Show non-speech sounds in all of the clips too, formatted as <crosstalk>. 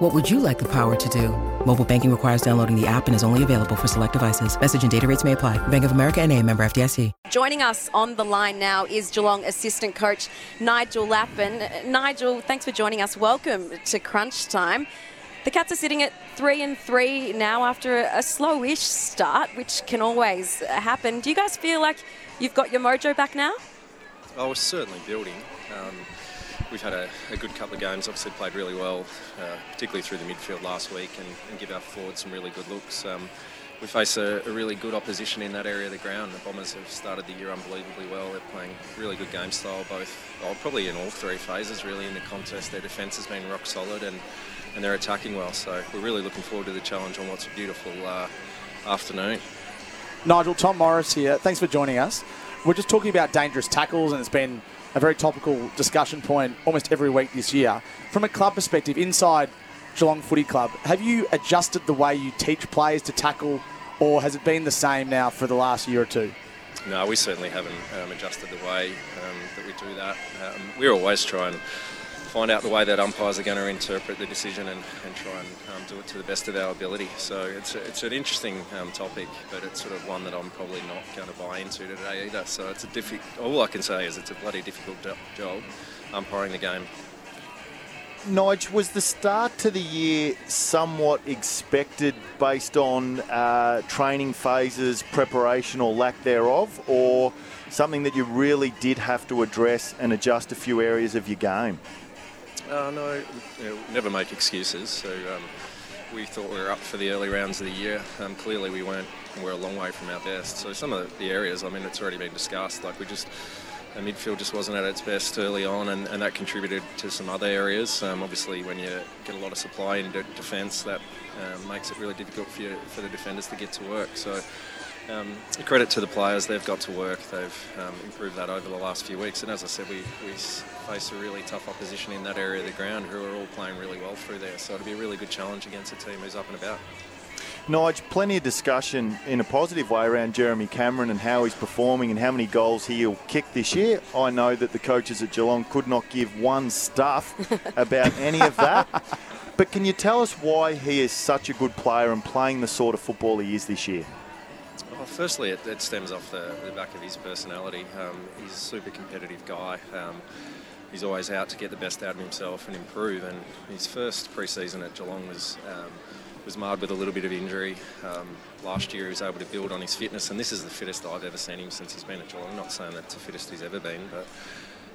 What would you like the power to do? Mobile banking requires downloading the app and is only available for select devices. Message and data rates may apply. Bank of America and a member FDIC. Joining us on the line now is Geelong assistant coach Nigel Lappin. Nigel, thanks for joining us. Welcome to Crunch Time. The Cats are sitting at three and three now after a slowish start, which can always happen. Do you guys feel like you've got your mojo back now? Oh, we're certainly building. Um, we've had a, a, good couple of games. Obviously, played really well, uh, particularly through the midfield last week, and, and, give our forwards some really good looks. Um, we face a, a, really good opposition in that area of the ground. The Bombers have started the year unbelievably well. They're playing really good game style, both, well, probably in all three phases, really, in the contest. Their defence has been rock solid and, and they're attacking well. So we're really looking forward to the challenge on what's a beautiful uh, afternoon. Nigel, Tom Morris here. Thanks for joining us. We're just talking about dangerous tackles, and it's been a very topical discussion point almost every week this year. From a club perspective, inside Geelong Footy Club, have you adjusted the way you teach players to tackle, or has it been the same now for the last year or two? No, we certainly haven't um, adjusted the way um, that we do that. Um, we always try and find out the way that umpires are going to interpret the decision and, and try and um, do it to the best of our ability. So it's, a, it's an interesting um, topic, but it's sort of one that I'm probably not going to buy into today either. So it's a difficult. All I can say is it's a bloody difficult job umpiring the game. Nige, was the start to the year somewhat expected based on uh, training phases, preparation, or lack thereof, or something that you really did have to address and adjust a few areas of your game? Uh, no, you know, never make excuses. So um, we thought we were up for the early rounds of the year. Um, clearly, we weren't. We're a long way from our best. So some of the areas, I mean, it's already been discussed. Like we just. The midfield just wasn't at its best early on, and, and that contributed to some other areas. Um, obviously, when you get a lot of supply in defence, that um, makes it really difficult for you, for the defenders to get to work. So, um, credit to the players, they've got to work. They've um, improved that over the last few weeks. And as I said, we, we face a really tough opposition in that area of the ground who are all playing really well through there. So it'll be a really good challenge against a team who's up and about. Nige, plenty of discussion in a positive way around Jeremy Cameron and how he's performing and how many goals he'll kick this year. I know that the coaches at Geelong could not give one stuff <laughs> about any of that. But can you tell us why he is such a good player and playing the sort of football he is this year? Firstly, it, it stems off the, the, back of his personality. Um, he's a super competitive guy. Um, he's always out to get the best out of himself and improve. And his first pre-season at Geelong was um, was marred with a little bit of injury. Um, last year, he was able to build on his fitness, and this is the fittest I've ever seen him since he's been at Geelong. I'm not saying that's the fittest he's ever been, but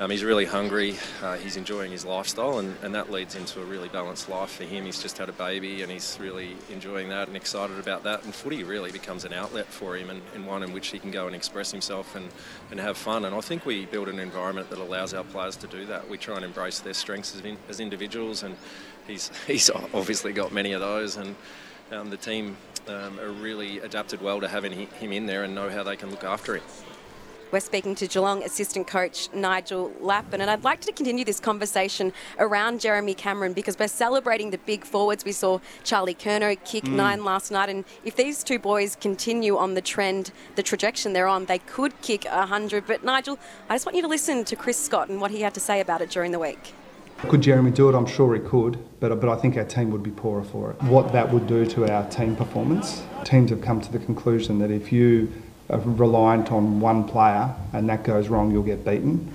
um, he's really hungry. Uh, he's enjoying his lifestyle, and, and that leads into a really balanced life for him. He's just had a baby, and he's really enjoying that and excited about that. And footy really becomes an outlet for him, and, and one in which he can go and express himself and, and have fun. And I think we build an environment that allows our players to do that. We try and embrace their strengths as, in, as individuals, and he's <laughs> he's obviously got many of those. And um, the team um, are really adapted well to having him in there and know how they can look after him. We're speaking to Geelong assistant coach Nigel Lappin, and I'd like to continue this conversation around Jeremy Cameron because we're celebrating the big forwards. We saw Charlie Curnow kick mm. nine last night, and if these two boys continue on the trend, the trajectory they're on, they could kick 100. But Nigel, I just want you to listen to Chris Scott and what he had to say about it during the week. Could Jeremy do it? I'm sure he could, but, but I think our team would be poorer for it. What that would do to our team performance, teams have come to the conclusion that if you reliant on one player and that goes wrong, you'll get beaten.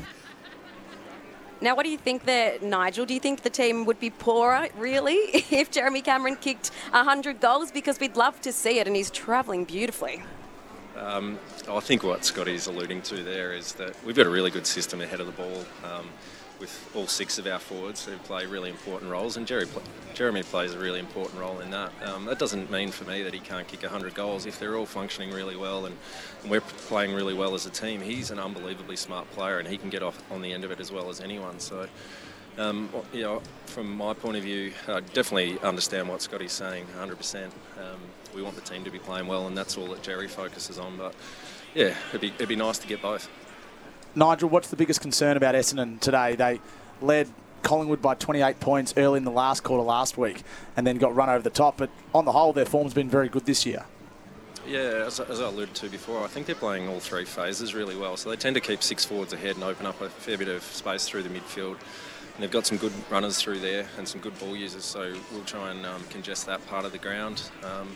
Now, what do you think there, Nigel? Do you think the team would be poorer, really, <laughs> if Jeremy Cameron kicked 100 goals? Because we'd love to see it, and he's travelling beautifully. Um, I think what Scotty's alluding to there is that we've got a really good system ahead of the ball. Um, with all six of our forwards who play really important roles, and Jerry, Jeremy plays a really important role in that. Um, that doesn't mean for me that he can't kick 100 goals if they're all functioning really well and, and, we're playing really well as a team. He's an unbelievably smart player, and he can get off on the end of it as well as anyone. So. Um, you know, from my point of view, I definitely understand what Scotty's saying 100%. Um, we want the team to be playing well, and that's all that Jerry focuses on. But yeah, it'd be, it'd be nice to get both. Nigel, what's the biggest concern about Essendon today? They led Collingwood by 28 points early in the last quarter last week and then got run over the top. But on the whole, their form's been very good this year. Yeah, as, as I alluded to before, I think they're playing all three phases really well. So they tend to keep six forwards ahead and open up a fair bit of space through the midfield. And they've got some good runners through there and some good ball users, so we'll try and um, congest that part of the ground. Um,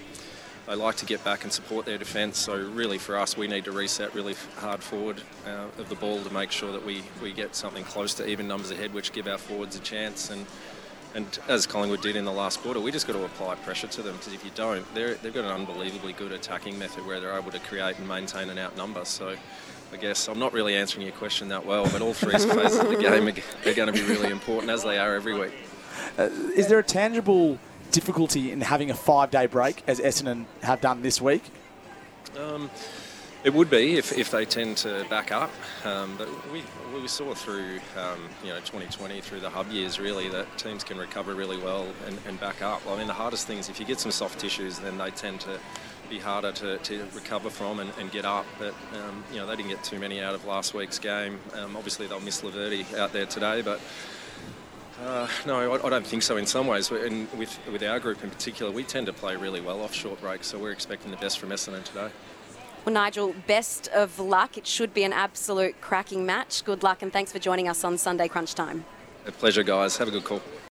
they like to get back and support their defence. So really, for us, we need to reset really hard forward uh, of the ball to make sure that we, we get something close to even numbers ahead, which give our forwards a chance. And and as Collingwood did in the last quarter, we just got to apply pressure to them because if you don't, they've got an unbelievably good attacking method where they're able to create and maintain an outnumber. So I guess I'm not really answering your question that well, but all three <laughs> phases of the game are, are going to be really important as they are every week. Uh, is there a tangible difficulty in having a five-day break, as Essendon have done this week? Um, it would be if, if they tend to back up, um, but we, we saw through um, you know 2020 through the hub years really that teams can recover really well and, and back up. I mean the hardest thing is if you get some soft tissues, then they tend to be harder to, to recover from and, and get up. But um, you know they didn't get too many out of last week's game. Um, obviously they'll miss Laverde out there today, but uh, no, I, I, don't think so. In some ways, and with with our group in particular, we tend to play really well off short breaks, so we're expecting the best from Essendon today. Well, Nigel, best of luck. It should be an absolute cracking match. Good luck, and thanks for joining us on Sunday Crunch Time. A pleasure, guys. Have a good call.